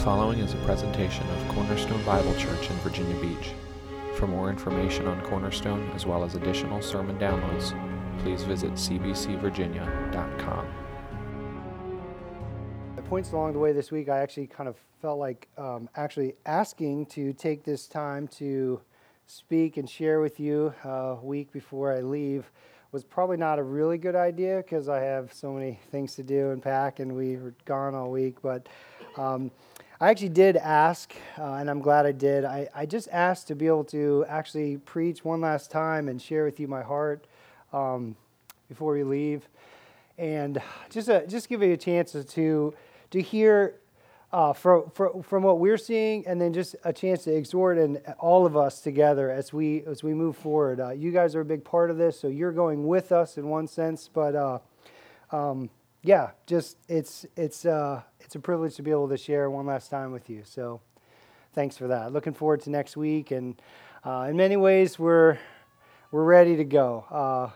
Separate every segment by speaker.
Speaker 1: following is a presentation of Cornerstone Bible Church in Virginia Beach. For more information on Cornerstone, as well as additional sermon downloads, please visit cbcvirginia.com.
Speaker 2: At points along the way this week, I actually kind of felt like um, actually asking to take this time to speak and share with you uh, a week before I leave was probably not a really good idea because I have so many things to do and pack, and we were gone all week. But um, I actually did ask, uh, and I'm glad I did. I, I just asked to be able to actually preach one last time and share with you my heart um, before we leave, and just uh, just give you a chance to to hear uh, from, from, from what we're seeing, and then just a chance to exhort and all of us together as we as we move forward. Uh, you guys are a big part of this, so you're going with us in one sense. But uh, um, yeah, just it's it's uh, it's a privilege to be able to share one last time with you. So thanks for that. Looking forward to next week, and uh, in many ways we're we're ready to go. Uh,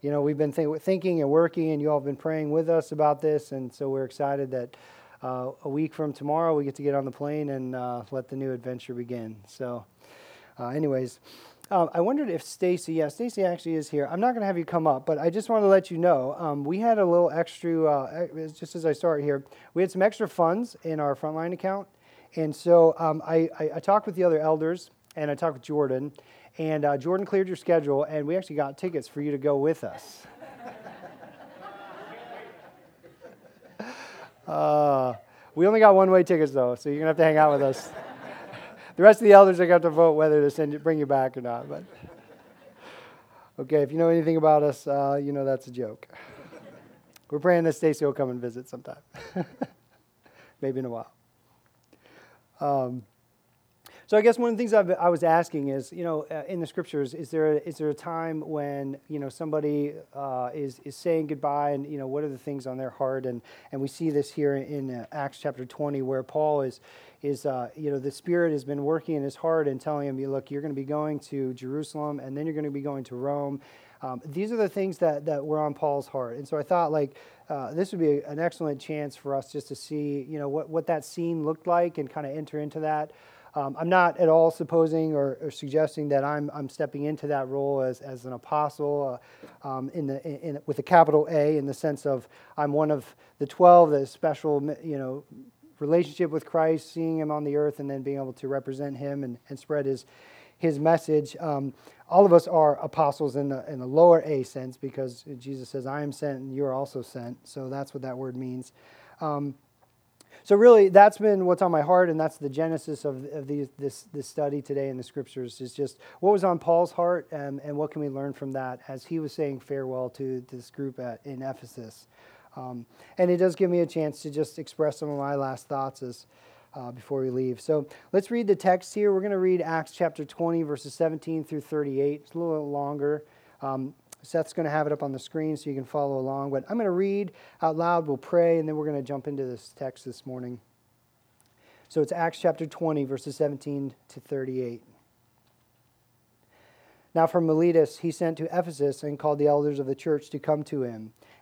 Speaker 2: you know, we've been th- thinking and working, and you all have been praying with us about this, and so we're excited that uh, a week from tomorrow, we get to get on the plane and uh, let the new adventure begin. So, uh, anyways, uh, I wondered if Stacy, yeah, Stacy actually is here. I'm not going to have you come up, but I just want to let you know um, we had a little extra, uh, just as I start here, we had some extra funds in our frontline account. And so um, I, I, I, talked with the other elders and I talked with Jordan, and uh, Jordan cleared your schedule, and we actually got tickets for you to go with us. Uh, we only got one way tickets though, so you're gonna have to hang out with us. The rest of the elders are going to vote whether to send you, bring you back or not. But okay, if you know anything about us, uh, you know that's a joke. We're praying that Stacy will come and visit sometime, maybe in a while. Um, so I guess one of the things I've, i was asking is, you know, uh, in the scriptures, is there a, is there a time when you know somebody uh, is is saying goodbye, and you know what are the things on their heart, and and we see this here in uh, Acts chapter 20, where Paul is is uh, you know the Spirit has been working in his heart and telling him, look, you're going to be going to Jerusalem, and then you're going to be going to Rome. Um, these are the things that that were on Paul's heart, and so I thought like. Uh, this would be an excellent chance for us just to see, you know, what, what that scene looked like and kind of enter into that. Um, I'm not at all supposing or, or, suggesting that I'm, I'm stepping into that role as, as an apostle uh, um, in the, in, in, with a capital A in the sense of I'm one of the 12 that is special, you know, relationship with Christ, seeing him on the earth, and then being able to represent him and, and spread his, his message. Um, all of us are apostles in the, in the lower A sense because Jesus says, I am sent and you are also sent. So that's what that word means. Um, so really, that's been what's on my heart, and that's the genesis of, of these, this, this study today in the scriptures is just what was on Paul's heart and, and what can we learn from that as he was saying farewell to this group at, in Ephesus. Um, and it does give me a chance to just express some of my last thoughts as, uh, before we leave. So let's read the text here. We're going to read Acts chapter 20, verses 17 through 38. It's a little longer. Um, Seth's going to have it up on the screen so you can follow along. But I'm going to read out loud, we'll pray, and then we're going to jump into this text this morning. So it's Acts chapter 20, verses 17 to 38. Now from Miletus he sent to Ephesus and called the elders of the church to come to him.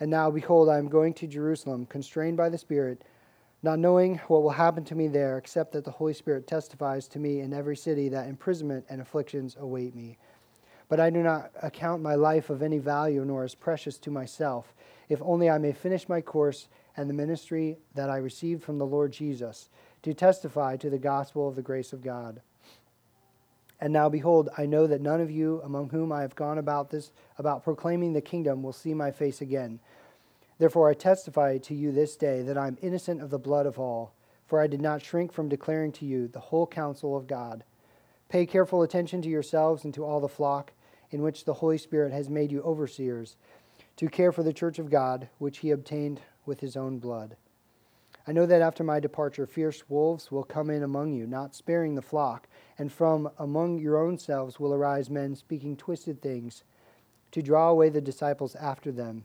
Speaker 2: And now, behold, I am going to Jerusalem, constrained by the Spirit, not knowing what will happen to me there, except that the Holy Spirit testifies to me in every city that imprisonment and afflictions await me. But I do not account my life of any value nor as precious to myself, if only I may finish my course and the ministry that I received from the Lord Jesus, to testify to the gospel of the grace of God. And now behold, I know that none of you among whom I have gone about this about proclaiming the kingdom will see my face again. Therefore I testify to you this day that I am innocent of the blood of all, for I did not shrink from declaring to you the whole counsel of God. Pay careful attention to yourselves and to all the flock in which the Holy Spirit has made you overseers, to care for the church of God, which he obtained with his own blood. I know that after my departure, fierce wolves will come in among you, not sparing the flock, and from among your own selves will arise men speaking twisted things to draw away the disciples after them.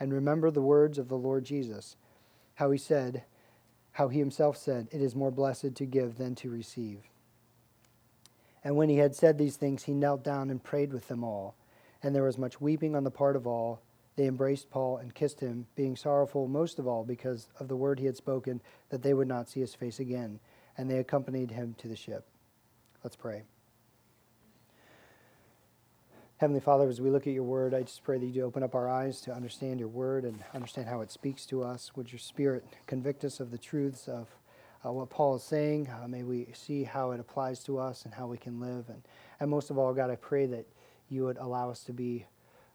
Speaker 2: and remember the words of the Lord Jesus, how he said, how he himself said, It is more blessed to give than to receive. And when he had said these things, he knelt down and prayed with them all. And there was much weeping on the part of all they embraced Paul and kissed him, being sorrowful most of all because of the word he had spoken, that they would not see his face again. And they accompanied him to the ship. Let's pray. Heavenly Father, as we look at your word, I just pray that you open up our eyes to understand your word and understand how it speaks to us. Would your spirit convict us of the truths of uh, what Paul is saying? Uh, may we see how it applies to us and how we can live. And, and most of all, God, I pray that you would allow us to be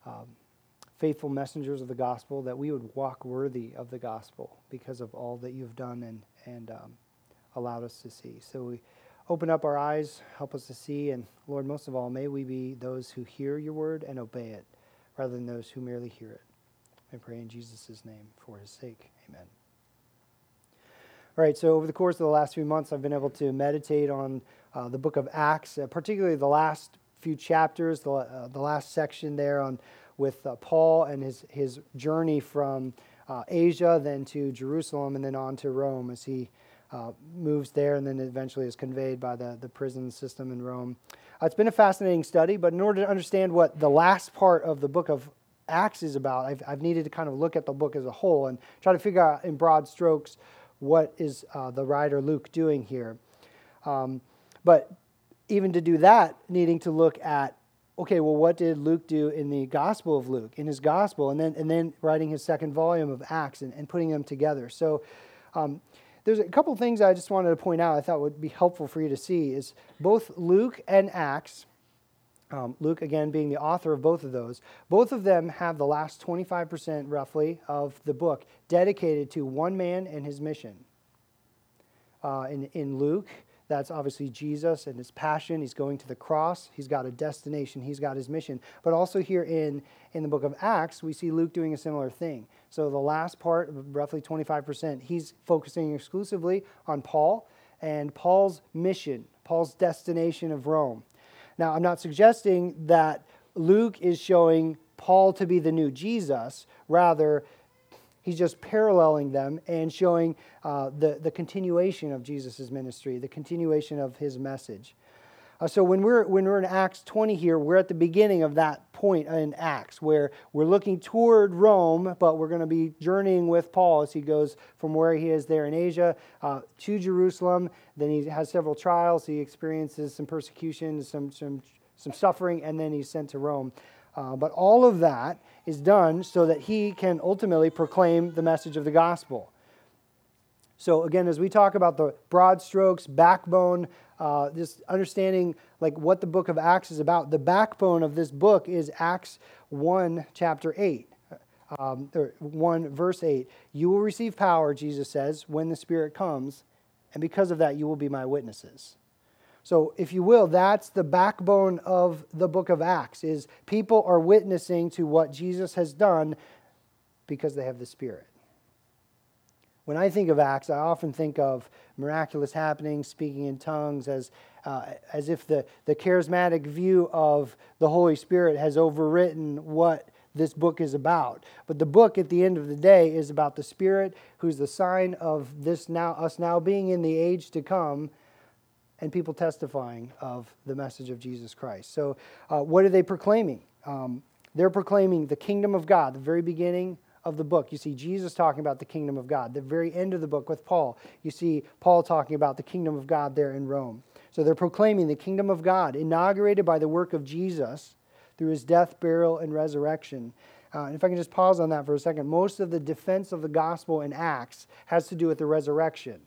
Speaker 2: um, faithful messengers of the gospel, that we would walk worthy of the gospel because of all that you've done and, and um, allowed us to see. So we open up our eyes, help us to see, and Lord, most of all, may we be those who hear your word and obey it rather than those who merely hear it. I pray in Jesus' name for his sake. Amen. All right, so over the course of the last few months, I've been able to meditate on uh, the book of Acts, uh, particularly the last few chapters, the, uh, the last section there on with uh, Paul and his, his journey from uh, Asia, then to Jerusalem, and then on to Rome as he uh, moves there and then eventually is conveyed by the, the prison system in Rome. Uh, it's been a fascinating study, but in order to understand what the last part of the book of Acts is about, I've, I've needed to kind of look at the book as a whole and try to figure out in broad strokes what is uh, the writer Luke doing here. Um, but even to do that, needing to look at okay, well, what did Luke do in the Gospel of Luke, in his Gospel, and then, and then writing his second volume of Acts and, and putting them together? So um, there's a couple things I just wanted to point out I thought would be helpful for you to see is both Luke and Acts, um, Luke again being the author of both of those, both of them have the last 25% roughly of the book dedicated to one man and his mission. Uh, in, in Luke, that's obviously Jesus and his passion. He's going to the cross. He's got a destination. He's got his mission. But also here in, in the book of Acts, we see Luke doing a similar thing. So the last part, roughly 25%, he's focusing exclusively on Paul and Paul's mission, Paul's destination of Rome. Now, I'm not suggesting that Luke is showing Paul to be the new Jesus. Rather, He's just paralleling them and showing uh, the, the continuation of Jesus' ministry, the continuation of his message. Uh, so when we're, when we're in Acts 20 here, we're at the beginning of that point in Acts where we're looking toward Rome, but we're going to be journeying with Paul as he goes from where he is there in Asia uh, to Jerusalem. Then he has several trials. He experiences some persecution, some, some, some suffering, and then he's sent to Rome. Uh, but all of that is done so that he can ultimately proclaim the message of the gospel. So again, as we talk about the broad strokes, backbone, uh, just understanding like what the book of Acts is about, the backbone of this book is Acts 1, chapter 8. Um, 1 verse 8 you will receive power jesus says when the spirit comes and because of that you will be my witnesses so, if you will, that's the backbone of the book of Acts is people are witnessing to what Jesus has done because they have the Spirit. When I think of Acts, I often think of miraculous happenings, speaking in tongues, as, uh, as if the, the charismatic view of the Holy Spirit has overwritten what this book is about. But the book at the end of the day is about the Spirit, who's the sign of this now us now being in the age to come and people testifying of the message of Jesus Christ. So, uh, what are they proclaiming? Um, they're proclaiming the kingdom of God, the very beginning of the book. You see Jesus talking about the kingdom of God. The very end of the book with Paul, you see Paul talking about the kingdom of God there in Rome. So they're proclaiming the kingdom of God, inaugurated by the work of Jesus through his death, burial, and resurrection. Uh, and if I can just pause on that for a second, most of the defense of the gospel in Acts has to do with the resurrection.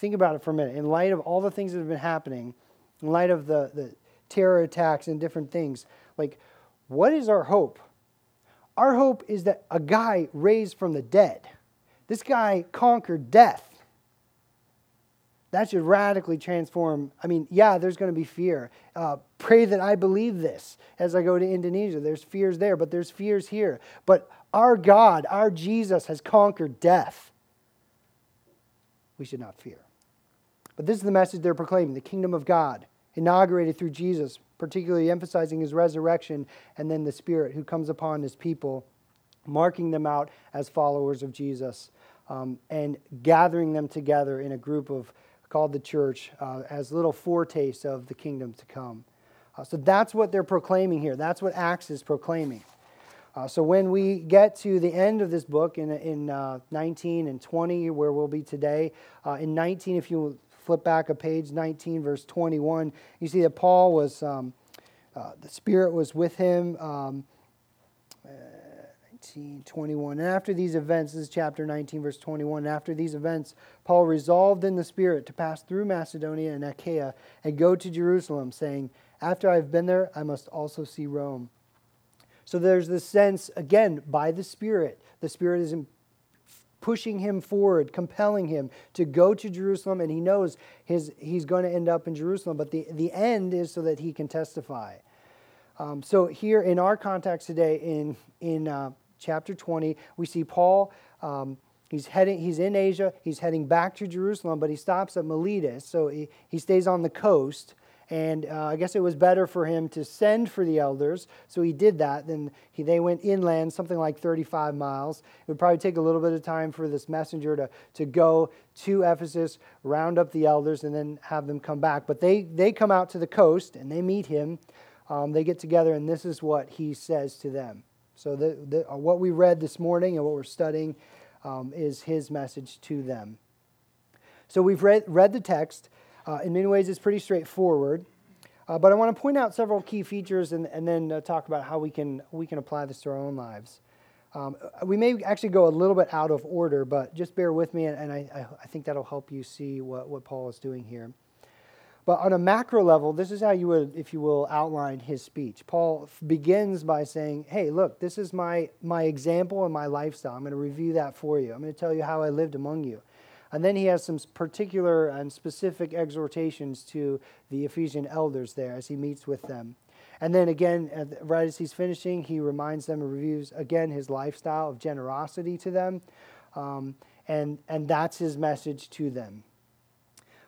Speaker 2: Think about it for a minute. In light of all the things that have been happening, in light of the, the terror attacks and different things, like, what is our hope? Our hope is that a guy raised from the dead, this guy conquered death. That should radically transform. I mean, yeah, there's going to be fear. Uh, pray that I believe this as I go to Indonesia. There's fears there, but there's fears here. But our God, our Jesus, has conquered death. We should not fear. But this is the message they're proclaiming the kingdom of God, inaugurated through Jesus, particularly emphasizing his resurrection and then the Spirit who comes upon his people, marking them out as followers of Jesus um, and gathering them together in a group of called the church uh, as little foretaste of the kingdom to come. Uh, so that's what they're proclaiming here. That's what Acts is proclaiming. Uh, so when we get to the end of this book in, in uh, 19 and 20, where we'll be today, uh, in 19, if you flip back a page, 19, verse 21, you see that Paul was, um, uh, the Spirit was with him. Um, 19, 21. And after these events, this is chapter 19, verse 21. After these events, Paul resolved in the Spirit to pass through Macedonia and Achaia and go to Jerusalem, saying, After I've been there, I must also see Rome. So there's this sense, again, by the Spirit. The Spirit is pushing him forward, compelling him to go to Jerusalem, and he knows his, he's going to end up in Jerusalem. But the, the end is so that he can testify. Um, so here in our context today, in in uh, chapter 20, we see Paul. Um, he's heading. He's in Asia. He's heading back to Jerusalem, but he stops at Miletus, so he, he stays on the coast. And uh, I guess it was better for him to send for the elders, so he did that. Then he, they went inland, something like 35 miles. It would probably take a little bit of time for this messenger to, to go to Ephesus, round up the elders, and then have them come back. But they, they come out to the coast and they meet him. Um, they get together, and this is what he says to them. So, the, the, uh, what we read this morning and what we're studying um, is his message to them. So, we've read, read the text. Uh, in many ways, it's pretty straightforward. Uh, but I want to point out several key features and, and then uh, talk about how we can, we can apply this to our own lives. Um, we may actually go a little bit out of order, but just bear with me, and, and I, I think that'll help you see what, what Paul is doing here. But on a macro level, this is how you would, if you will, outline his speech. Paul begins by saying, Hey, look, this is my, my example and my lifestyle. I'm going to review that for you. I'm going to tell you how I lived among you. And then he has some particular and specific exhortations to the Ephesian elders there as he meets with them. And then again, right as he's finishing, he reminds them and reviews again his lifestyle of generosity to them. Um, and, and that's his message to them.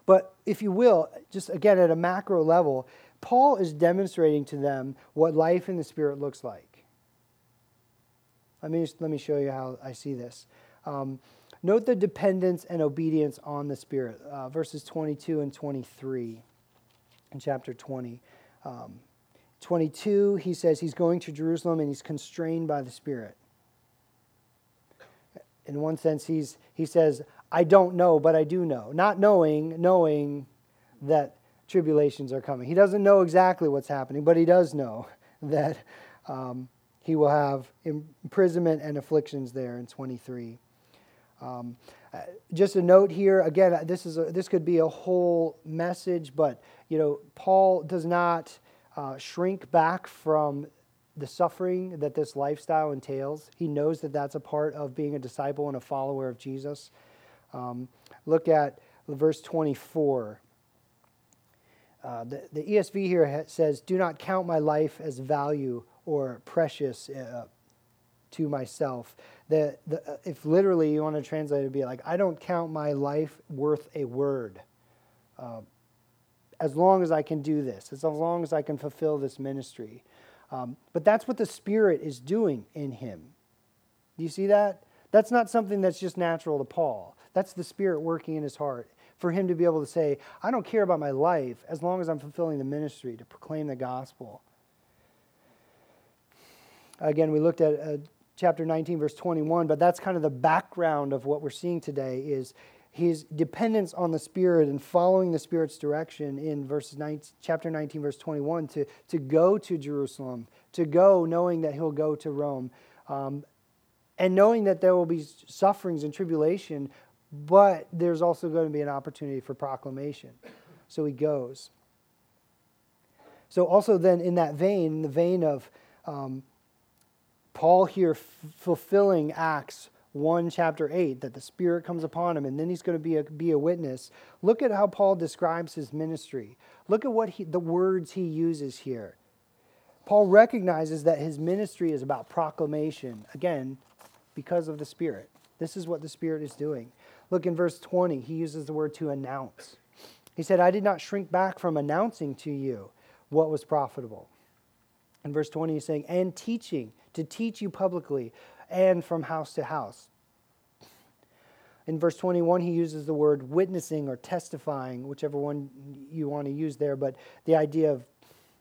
Speaker 2: But if you will, just again at a macro level, Paul is demonstrating to them what life in the Spirit looks like. Let me, just, let me show you how I see this. Um, note the dependence and obedience on the Spirit, uh, verses 22 and 23 in chapter 20. Um, 22, he says he's going to Jerusalem and he's constrained by the Spirit. In one sense, he's, he says, I don't know, but I do know. Not knowing, knowing that tribulations are coming. He doesn't know exactly what's happening, but he does know that um, he will have imprisonment and afflictions there in 23. Um, uh, just a note here again this is a, this could be a whole message but you know paul does not uh, shrink back from the suffering that this lifestyle entails he knows that that's a part of being a disciple and a follower of jesus um, look at verse 24. Uh, the, the ESV here says, Do not count my life as value or precious uh, to myself. The, the, uh, if literally you want to translate it, would be like, I don't count my life worth a word. Uh, as long as I can do this, as long as I can fulfill this ministry. Um, but that's what the Spirit is doing in him. Do you see that? That's not something that's just natural to Paul. That's the Spirit working in his heart. For him to be able to say, I don't care about my life as long as I'm fulfilling the ministry to proclaim the gospel. Again, we looked at uh, chapter 19, verse 21, but that's kind of the background of what we're seeing today is his dependence on the Spirit and following the Spirit's direction in verses 19, chapter 19, verse 21, to, to go to Jerusalem, to go knowing that he'll go to Rome, um, and knowing that there will be sufferings and tribulation but there's also going to be an opportunity for proclamation. So he goes. So, also, then, in that vein, in the vein of um, Paul here f- fulfilling Acts 1, chapter 8, that the Spirit comes upon him and then he's going to be a, be a witness. Look at how Paul describes his ministry. Look at what he, the words he uses here. Paul recognizes that his ministry is about proclamation, again, because of the Spirit. This is what the Spirit is doing. Look in verse 20, he uses the word to announce. He said, I did not shrink back from announcing to you what was profitable. In verse 20, he's saying, and teaching, to teach you publicly and from house to house. In verse 21, he uses the word witnessing or testifying, whichever one you want to use there, but the idea of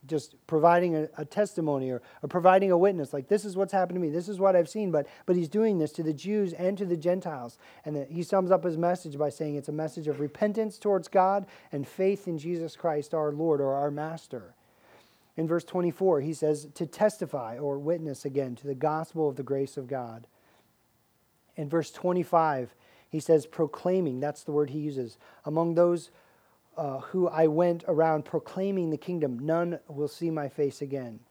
Speaker 2: just providing a, a testimony or, or, providing a witness like this is what's happened to me. This is what i've seen but but he's doing this to the jews and to the gentiles. And the, he sums up his message by saying it's a message of repentance towards god and faith in jesus christ our lord or our master in verse 24, he says, to testify or witness again to the gospel of the grace of God. In verse 25, he says, proclaiming, that's the word he uses. Among those uh, who I went around proclaiming the kingdom, none will see my face again.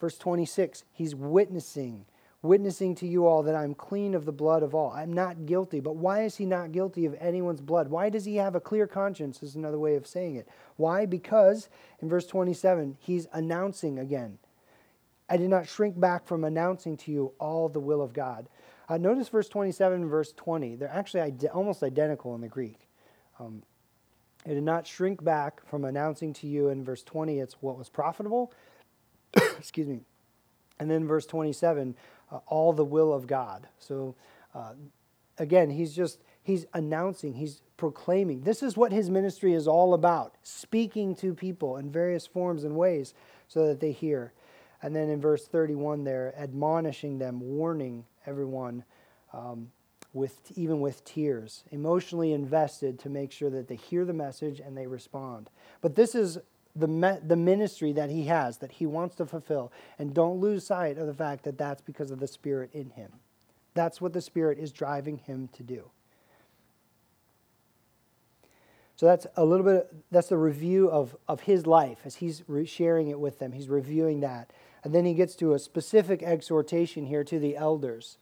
Speaker 2: Verse 26, he's witnessing witnessing to you all that I'm clean of the blood of all. I'm not guilty. But why is he not guilty of anyone's blood? Why does he have a clear conscience? Is another way of saying it. Why? Because in verse 27, he's announcing again. I did not shrink back from announcing to you all the will of God. Uh, notice verse 27 and verse 20. They're actually ide- almost identical in the Greek. Um, I did not shrink back from announcing to you in verse 20, it's what was profitable. Excuse me. And then verse 27, uh, all the will of God. So uh, again, he's just, he's announcing, he's proclaiming. This is what his ministry is all about speaking to people in various forms and ways so that they hear. And then in verse 31 there, admonishing them, warning everyone. Um, with even with tears, emotionally invested to make sure that they hear the message and they respond. But this is the, me- the ministry that he has, that he wants to fulfill. And don't lose sight of the fact that that's because of the Spirit in him. That's what the Spirit is driving him to do. So that's a little bit, that's the review of, of his life as he's re- sharing it with them. He's reviewing that. And then he gets to a specific exhortation here to the elders.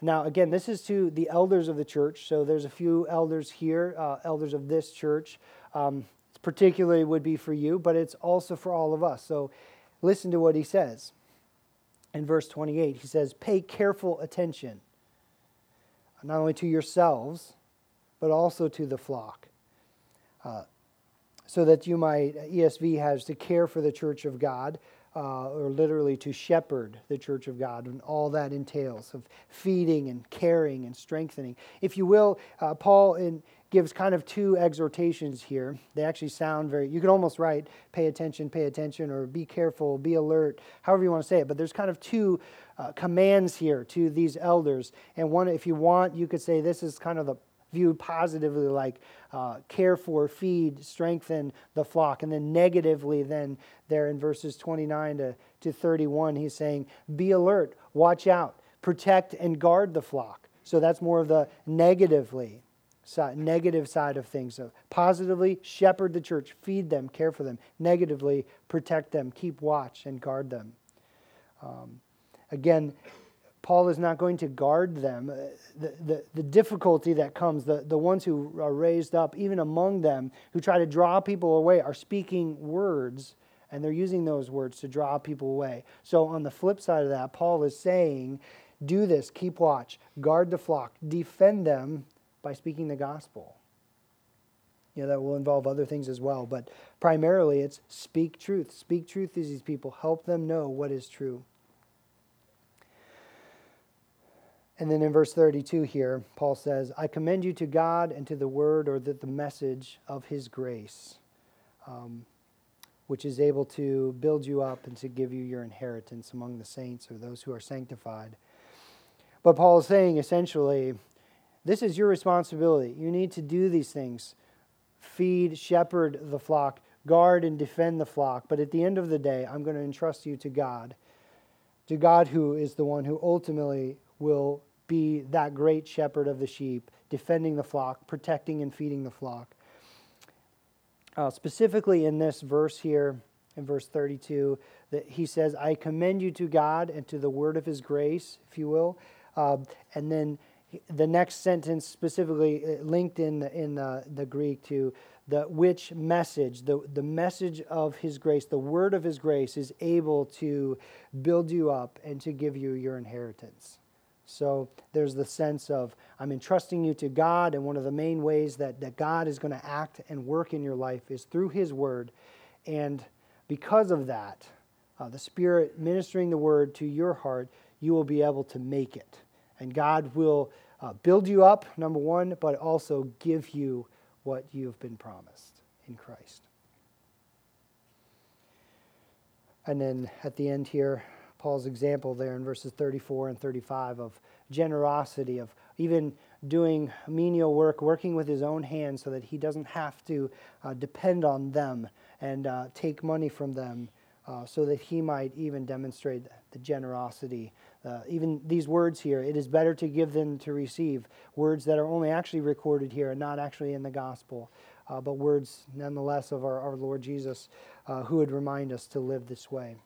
Speaker 2: Now, again, this is to the elders of the church. So there's a few elders here, uh, elders of this church. Um, particularly would be for you, but it's also for all of us. So listen to what he says. In verse 28, he says, Pay careful attention, not only to yourselves, but also to the flock. Uh, so that you might, ESV has to care for the church of God, uh, or literally to shepherd the church of God, and all that entails of feeding and caring and strengthening. If you will, uh, Paul in gives kind of two exhortations here. They actually sound very, you could almost write pay attention, pay attention, or be careful, be alert, however you want to say it. But there's kind of two uh, commands here to these elders. And one, if you want, you could say this is kind of the viewed positively like uh, care for, feed, strengthen the flock. And then negatively, then there in verses 29 to, to 31, he's saying, be alert, watch out, protect and guard the flock. So that's more of the negatively side, negative side of things. So positively, shepherd the church, feed them, care for them. Negatively, protect them, keep watch, and guard them. Um, again, Paul is not going to guard them. Uh, the, the, the, difficulty that comes, the, the ones who are raised up, even among them, who try to draw people away, are speaking words, and they're using those words to draw people away. So, on the flip side of that, Paul is saying, do this, keep watch, guard the flock, defend them by speaking the gospel. You know, that will involve other things as well, but primarily it's speak truth. Speak truth to these people, help them know what is true. And then in verse 32 here, Paul says, I commend you to God and to the word or the, the message of his grace, um, which is able to build you up and to give you your inheritance among the saints or those who are sanctified. But Paul is saying essentially, this is your responsibility. You need to do these things feed, shepherd the flock, guard and defend the flock. But at the end of the day, I'm going to entrust you to God, to God who is the one who ultimately will be that great shepherd of the sheep, defending the flock, protecting and feeding the flock. Uh, specifically in this verse here, in verse 32, that he says, I commend you to God and to the word of his grace, if you will. Uh, and then the next sentence specifically uh, linked in the, in the, the Greek to the which message, the, the message of his grace, the word of his grace is able to build you up and to give you your inheritance. So there's the sense of I'm entrusting you to God, and one of the main ways that, that God is going to act and work in your life is through his word. And because of that, uh, the Spirit ministering the word to your heart, you will be able to make it. And God will uh, build you up, number one, but also give you what you've been promised in Christ. And then at the end here, Paul's example there in verses 34 and 35 of generosity, of even doing menial work, working with his own hands so that he doesn't have to uh, depend on them and uh, take money from them, uh, so that he might even demonstrate the generosity. Uh, even these words here, it is better to give than to receive, words that are only actually recorded here and not actually in the gospel, uh, but words nonetheless of our, our Lord Jesus uh, who would remind us to live this way.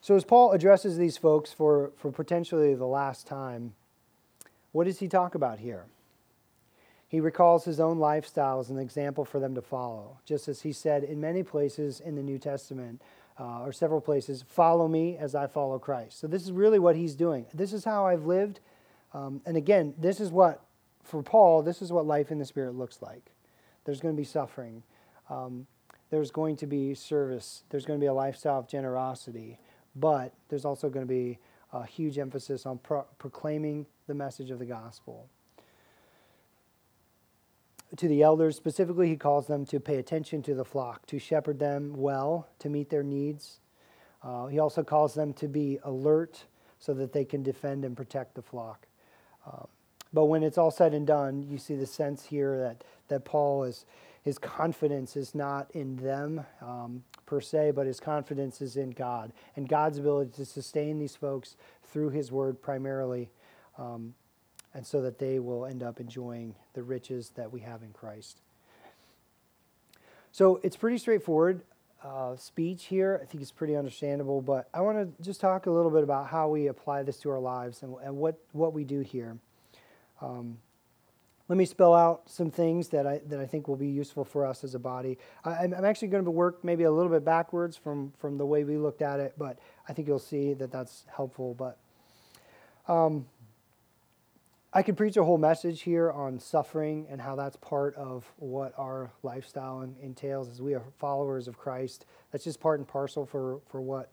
Speaker 2: So, as Paul addresses these folks for, for potentially the last time, what does he talk about here? He recalls his own lifestyle as an example for them to follow, just as he said in many places in the New Testament, uh, or several places, follow me as I follow Christ. So, this is really what he's doing. This is how I've lived. Um, and again, this is what, for Paul, this is what life in the Spirit looks like. There's going to be suffering, um, there's going to be service, there's going to be a lifestyle of generosity, but there's also going to be a huge emphasis on pro- proclaiming the message of the gospel to the elders. Specifically, he calls them to pay attention to the flock, to shepherd them well, to meet their needs. Uh, he also calls them to be alert so that they can defend and protect the flock. Um, but when it's all said and done, you see the sense here that, that Paul is, his confidence is not in them um, per se, but his confidence is in God and God's ability to sustain these folks through his word primarily. Um, and so that they will end up enjoying the riches that we have in Christ. So it's pretty straightforward uh, speech here. I think it's pretty understandable, but I want to just talk a little bit about how we apply this to our lives and, and what, what we do here. Um, let me spell out some things that I, that I think will be useful for us as a body. I, am actually going to work maybe a little bit backwards from, from the way we looked at it, but I think you'll see that that's helpful. But um, I could preach a whole message here on suffering and how that's part of what our lifestyle entails as we are followers of Christ. That's just part and parcel for, for what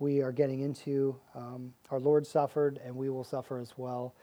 Speaker 2: we are getting into. Um, our Lord suffered, and we will suffer as well.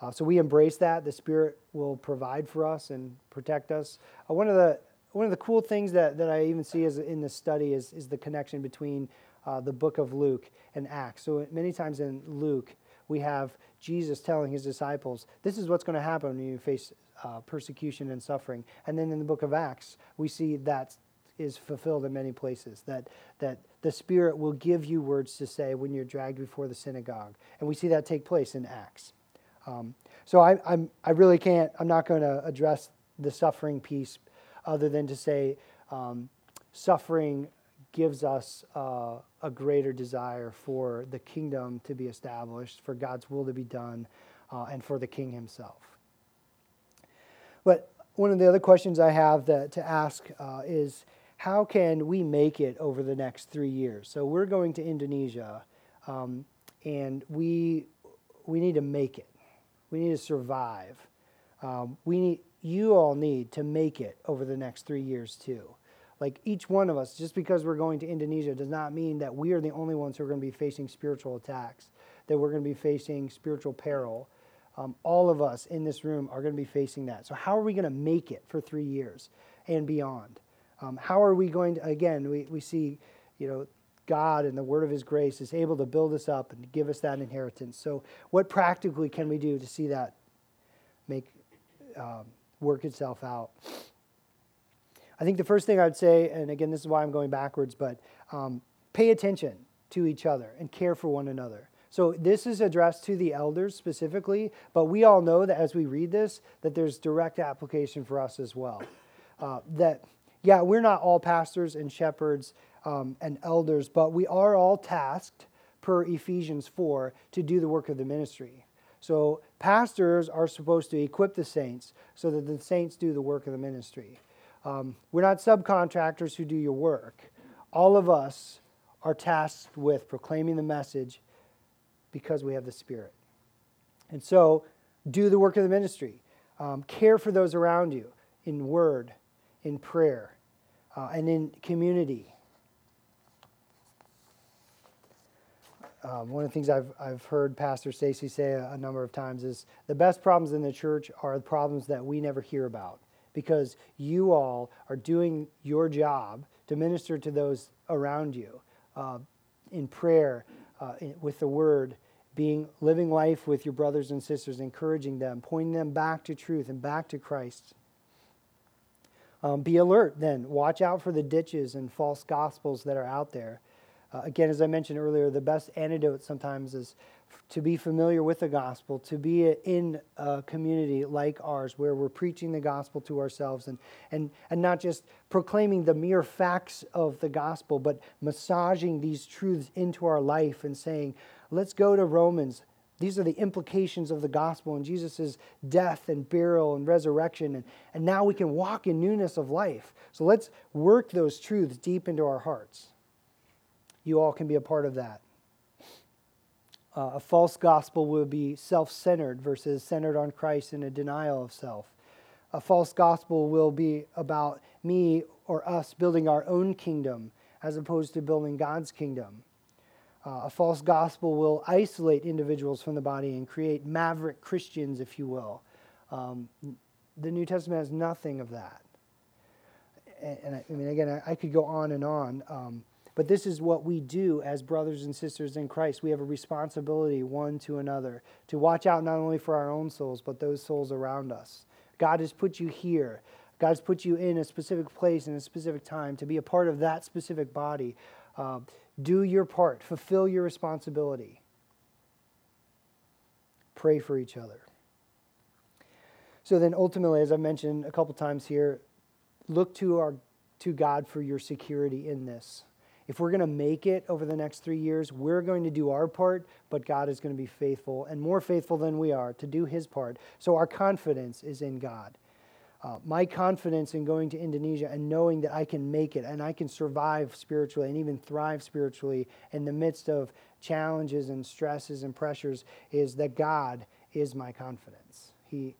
Speaker 2: Uh, so we embrace that. The Spirit will provide for us and protect us. Uh, one of the one of the cool things that, that I even see as in this study is, is the connection between uh, the book of Luke and Acts. So many times in Luke, we have Jesus telling his disciples, this is what's going to happen when you face uh, persecution and suffering. And then in the book of Acts, we see that is fulfilled in many places, that, that the Spirit will give you words to say when you're dragged before the synagogue. And we see that take place in Acts. Um, so I, I'm, I really can't, I'm not going to address the suffering piece other than to say um, suffering gives us uh, a greater desire for the kingdom to be established, for God's will to be done, uh, and for the king himself. But one of the other questions I have that, to ask uh, is how can we make it over the next three years? So we're going to Indonesia, um, and we, we need to make it. We need to survive. Um, we need, you all need to make it over the next three years too. Like each one of us, just because we're going to Indonesia does not mean that we are the only ones who are going to be facing spiritual attacks, that we're going to be facing spiritual peril. Um, all of us in this room are going to be facing that. So, how are we going to make it for three years and beyond? Um, how are we going to, again, we, we see, you know, God and the word of his grace is able to build us up and give us that inheritance. So, what practically can we do to see that make um, work itself out? I think the first thing I'd say, and again, this is why I'm going backwards, but um, pay attention to each other and care for one another. So this is addressed to the elders specifically, but we all know that as we read this, that there's direct application for us as well. Uh, that yeah, we're not all pastors and shepherds um, and elders, but we are all tasked per Ephesians 4 to do the work of the ministry. So pastors are supposed to equip the saints so that the saints do the work of the ministry. Um, we're not subcontractors who do your work. All of us are tasked with proclaiming the message because we have the Spirit. And so, do the work of the ministry. Um, care for those around you in word, in prayer, uh, and in community. Um, one of the things I've, I've heard Pastor Stacy say a, a, number of times is the best problems in the church are the problems that we never hear about because you all are doing your job to minister to those around you uh, in prayer, uh, in, with the word, being living life with your brothers and sisters, encouraging them, pointing them back to truth and back to Christ. Um, be alert then. Watch out for the ditches and false gospels that are out there. Uh, again, as I mentioned earlier, the best antidote sometimes is to be familiar with the gospel, to be in a community like ours where we're preaching the gospel to ourselves and, and, and not just proclaiming the mere facts of the gospel, but massaging these truths into our life and saying, let's go to Romans. These are the implications of the gospel and Jesus' death and burial and resurrection. And, and now we can walk in newness of life. So let's work those truths deep into our hearts. You all can be a part of that. Uh, a false gospel will be self centered versus centered on Christ and a denial of self. A false gospel will be about me or us building our own kingdom as opposed to building God's kingdom. Uh, a false gospel will isolate individuals from the body and create maverick Christians, if you will. Um, the New Testament has nothing of that. And, and I, I, mean, again, I, I, could go on and on. Um, but this is what we do as brothers and sisters in Christ. We have a responsibility one to another to watch out not only for our own souls, but those souls around us. God has put you here. God has put you in a specific place in a specific time to be a part of that specific body. Uh, do your part, fulfill your responsibility. Pray for each other. So then ultimately, as I mentioned a couple times here, look to our to God for your security in this if we're going to make it over the next three years, we're going to do our part, but God is going to be faithful and more faithful than we are to do his part. So our confidence is in God. Uh, my confidence in going to Indonesia and knowing that I can make it and I can survive spiritually and even thrive spiritually in the midst of challenges and stresses and pressures is that God is my confidence. He,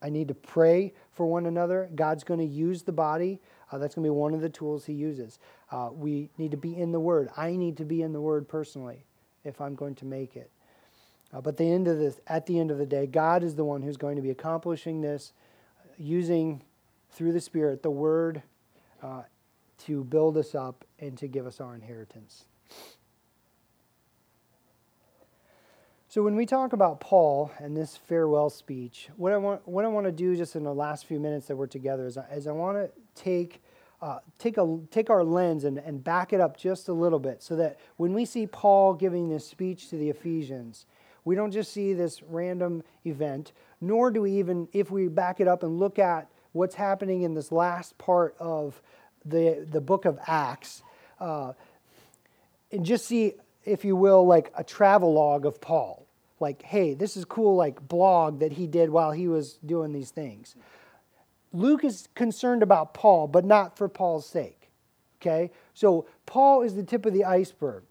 Speaker 2: I need to pray for one another. God's going to use the body uh, that's going to be one of the tools he uses. Uh, we need to be in the Word. I need to be in the Word personally if I'm going to make it. Uh, but the end of this, at the end of the day, God is the one who's going to be accomplishing this, using through the Spirit the Word uh, to build us up and to give us our inheritance. So when we talk about Paul and this farewell speech, what I want what I want to do just in the last few minutes that we're together is, is I want to take uh, take, a, take our lens and, and back it up just a little bit so that when we see Paul giving this speech to the Ephesians, we don't just see this random event, nor do we even, if we back it up and look at what's happening in this last part of the, the book of Acts, uh, and just see, if you will, like a travel log of Paul. Like, hey, this is cool, like blog that he did while he was doing these things. Luke is concerned about Paul, but not for Paul's sake. Okay? So Paul is the tip of the iceberg.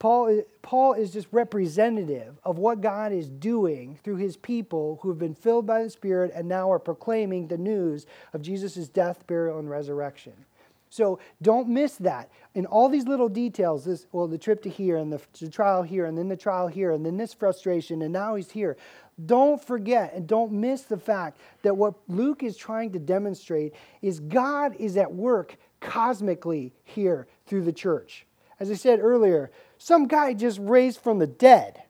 Speaker 2: Paul, Paul is just representative of what God is doing through his people who have been filled by the Spirit and now are proclaiming the news of Jesus' death, burial, and resurrection. So don't miss that. In all these little details, this well, the trip to here and the, the trial here, and then the trial here, and then this frustration, and now he's here. Don't forget and don't miss the fact that what Luke is trying to demonstrate is God is at work cosmically here through the church. As I said earlier, some guy just raised from the dead.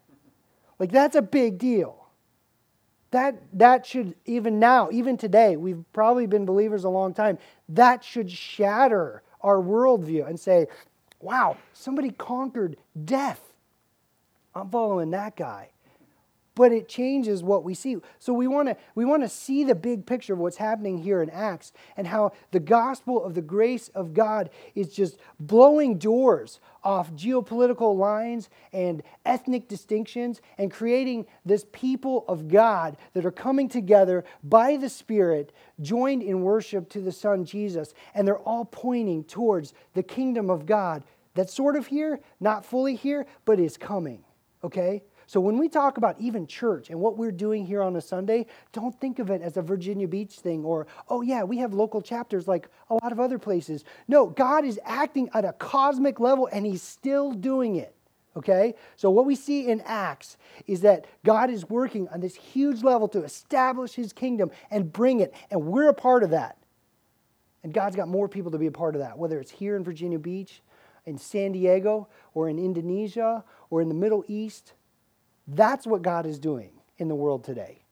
Speaker 2: Like, that's a big deal. That, that should, even now, even today, we've probably been believers a long time, that should shatter our worldview and say, wow, somebody conquered death. I'm following that guy but it changes what we see. So we want to we want to see the big picture of what's happening here in Acts and how the gospel of the grace of God is just blowing doors off geopolitical lines and ethnic distinctions and creating this people of God that are coming together by the Spirit, joined in worship to the Son Jesus, and they're all pointing towards the kingdom of God that's sort of here, not fully here, but is coming. Okay? So when we talk about even church and what we're doing here on a Sunday, don't think of it as a Virginia Beach thing or, oh, yeah, we have local chapters like a lot of other places. No, God is acting at a cosmic level and He's still doing it. Okay? So, what we see in Acts is that God is working on this huge level to establish His kingdom and bring it, and we're a part of that. And God's got more people to be a part of that, whether it's here in Virginia Beach, in San Diego, or in Indonesia, or in the Middle East. That's what God is doing in the world today.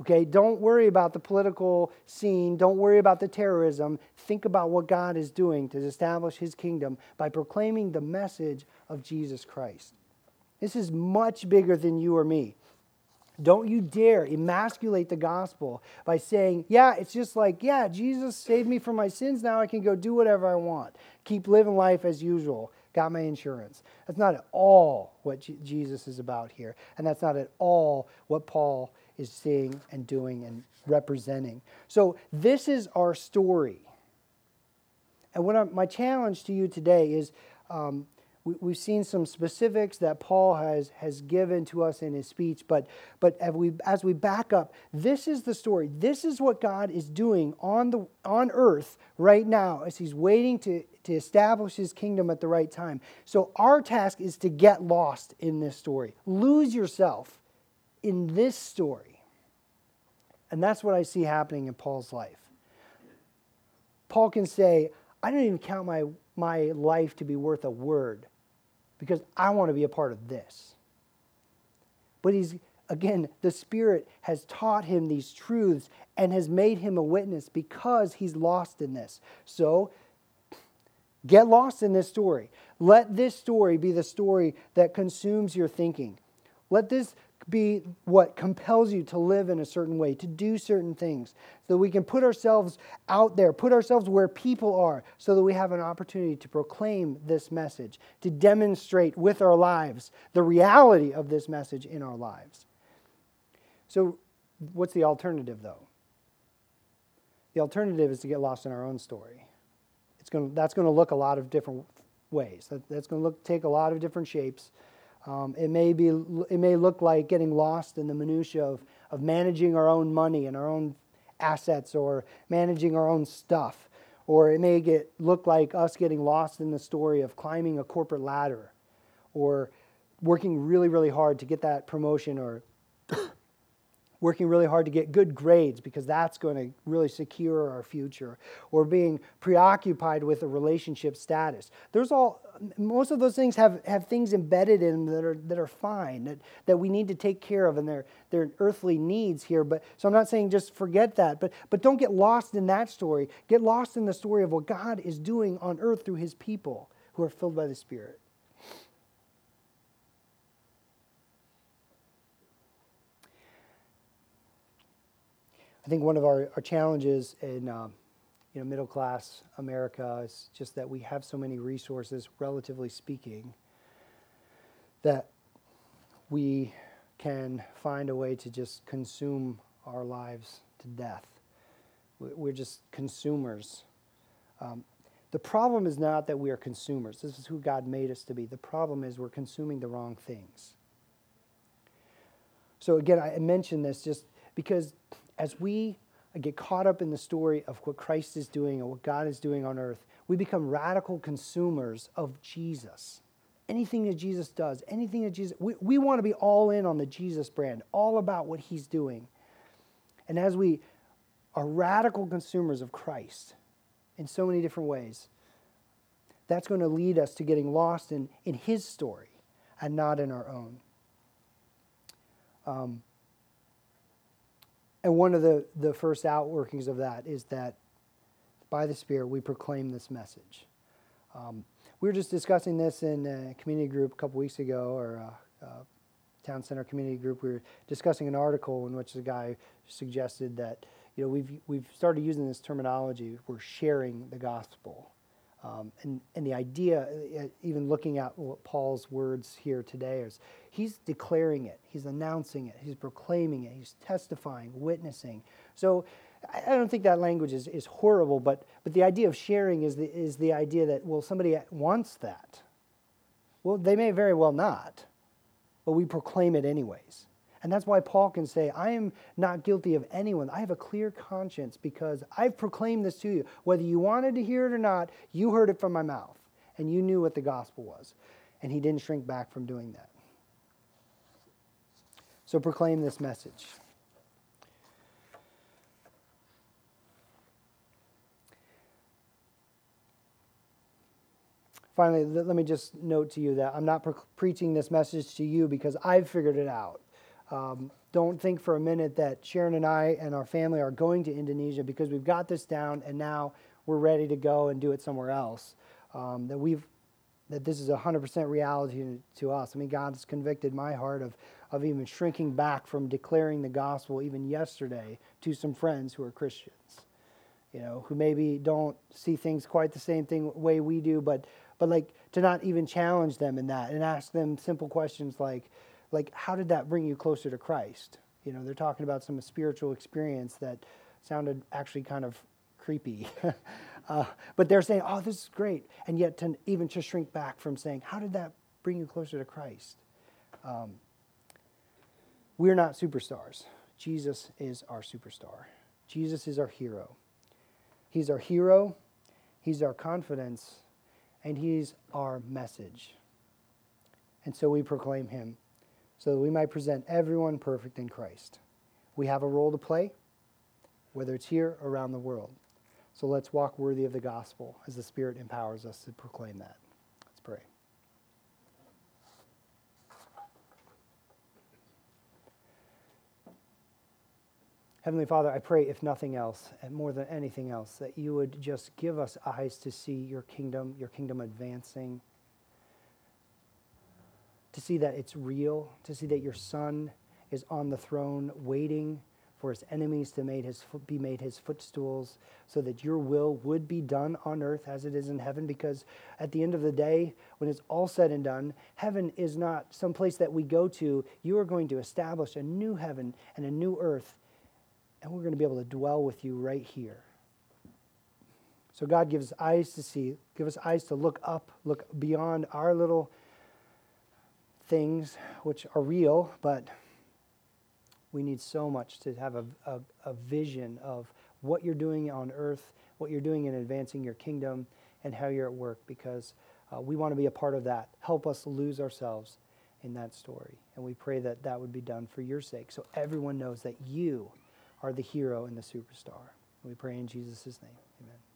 Speaker 2: Okay, don't worry about the political scene. Don't worry about the terrorism. Think about what God is doing to establish his kingdom by proclaiming the message of Jesus Christ. This is much bigger than you or me. Don't you dare emasculate the gospel by saying, yeah, it's just like, yeah, Jesus saved me from my sins. Now I can go do whatever I want. Keep living life as usual got my insurance. That's not at all what Jesus is about here. And that's not at all what Paul is seeing and doing and representing. So, this is our story. And what I'm, my challenge to you today is um, we, have seen some specifics that Paul has, has given to us in his speech, but, but as, we, as we back up, this is the story. This is what God is doing on, the, on earth right now as he's waiting to, to establish his kingdom at the right time. So our task is to get lost in this story, lose yourself in this story. And that's what I see happening in Paul's life. Paul can say, I don't even count my, my life to be worth a word because I want to be a part of this. But he's, again, the Spirit has taught him these truths and has made him a witness because he's lost in this. So get lost in this story. Let this story be the story that consumes your thinking. Let this be what compels you to live in a certain way, to do certain things, so that we can put ourselves out there, put ourselves where people are, so that we have an opportunity to proclaim this message, to demonstrate with our lives the reality of this message in our lives. So, what's the alternative, though? The alternative is to get lost in our own story. It's going to, that's going to look a lot of different ways. That, that's going to look, take a lot of different shapes. Um, it, may be, it may look like getting lost in the minutiae of, of managing our own money and our own assets or managing our own stuff. Or it may get, look like us getting lost in the story of climbing a corporate ladder or working really, really hard to get that promotion or working really hard to get good grades because that's going to really secure our future, or being preoccupied with a relationship status. There's all most of those things have, have things embedded in them that are that are fine, that, that we need to take care of and they're they're earthly needs here. But so I'm not saying just forget that, but but don't get lost in that story. Get lost in the story of what God is doing on earth through his people who are filled by the Spirit. I think one of our, our challenges in um, you know, middle class America is just that we have so many resources, relatively speaking, that we can find a way to just consume our lives to death. We're just consumers. Um, the problem is not that we are consumers. This is who God made us to be. The problem is we're consuming the wrong things. So, again, I mention this just because as we get caught up in the story of what Christ is doing and what God is doing on earth, we become radical consumers of Jesus. Anything that Jesus does, anything that Jesus, we, we want to be all in on the Jesus brand, all about what he's doing. And as we are radical consumers of Christ in so many different ways, that's going to lead us to getting lost in, in his story and not in our own. Um, and one of the, the first outworkings of that is that by the Spirit we proclaim this message. Um, we were just discussing this in a community group a couple weeks ago, or a, a town center community group. We were discussing an article in which the guy suggested that you know we've we've started using this terminology. We're sharing the gospel, um, and and the idea, uh, even looking at Paul's words here today, is he's declaring it, he's announcing it, he's proclaiming it, he's testifying, witnessing. So I don't think that language is, is horrible, but, but the idea of sharing is the, is the idea that, well, somebody wants that. Well, they may very well not, but we proclaim it anyways. And that's why Paul can say, I am not guilty of anyone. I have a clear conscience because I've proclaimed this to you. Whether you wanted to hear it or not, you heard it from my mouth, and you knew what the gospel was. And he didn't shrink back from doing that. So proclaim this message. Finally, let me just note to you that I'm not pre- preaching this message to you because I've figured it out. Um, don't think for a minute that Sharon and I and our family are going to Indonesia because we've got this down and now we're ready to go and do it somewhere else. Um, that we've that this is 100% reality to us. I mean, God has convicted my heart of, of even shrinking back from declaring the gospel even yesterday to some friends who are Christians, you know, who maybe don't see things quite the same thing way we do, but but like to not even challenge them in that and ask them simple questions like like how did that bring you closer to Christ? You know, they're talking about some spiritual experience that sounded actually kind of creepy. uh, but they're saying, oh, this is great. And yet to even to shrink back from saying, how did that bring you closer to Christ? Um, we're not superstars. Jesus is our superstar. Jesus is our hero. He's our hero. He's our confidence and He's our message. And so we proclaim Him so that we might present everyone perfect in Christ. We have a role to play, whether it's here or around the world. So let's walk worthy of the gospel as the Spirit empowers us to proclaim that. Let's pray. Heavenly Father, I pray, if nothing else, and more than anything else, that you would just give us eyes to see your kingdom, your kingdom advancing, to see that it's real, to see that your Son is on the throne waiting for his enemies to made his, be made his footstools, so that your will would be done on earth as it is in heaven. Because at the end of the day, when it's all said and done, heaven is not some place that we go to. You are going to establish a new heaven and a new earth and we're going to be able to dwell with you right here. So God gives eyes to see, give us eyes to look up, look beyond our little things, which are real, but we need so much to have a, a, a vision of what you're doing on earth, what you're doing in advancing your kingdom, and how you're at work, because uh, we want to be a part of that. Help us lose ourselves in that story. And we pray that that would be done for your sake, so everyone knows that you are the hero and the superstar. We pray in Jesus' name. Amen.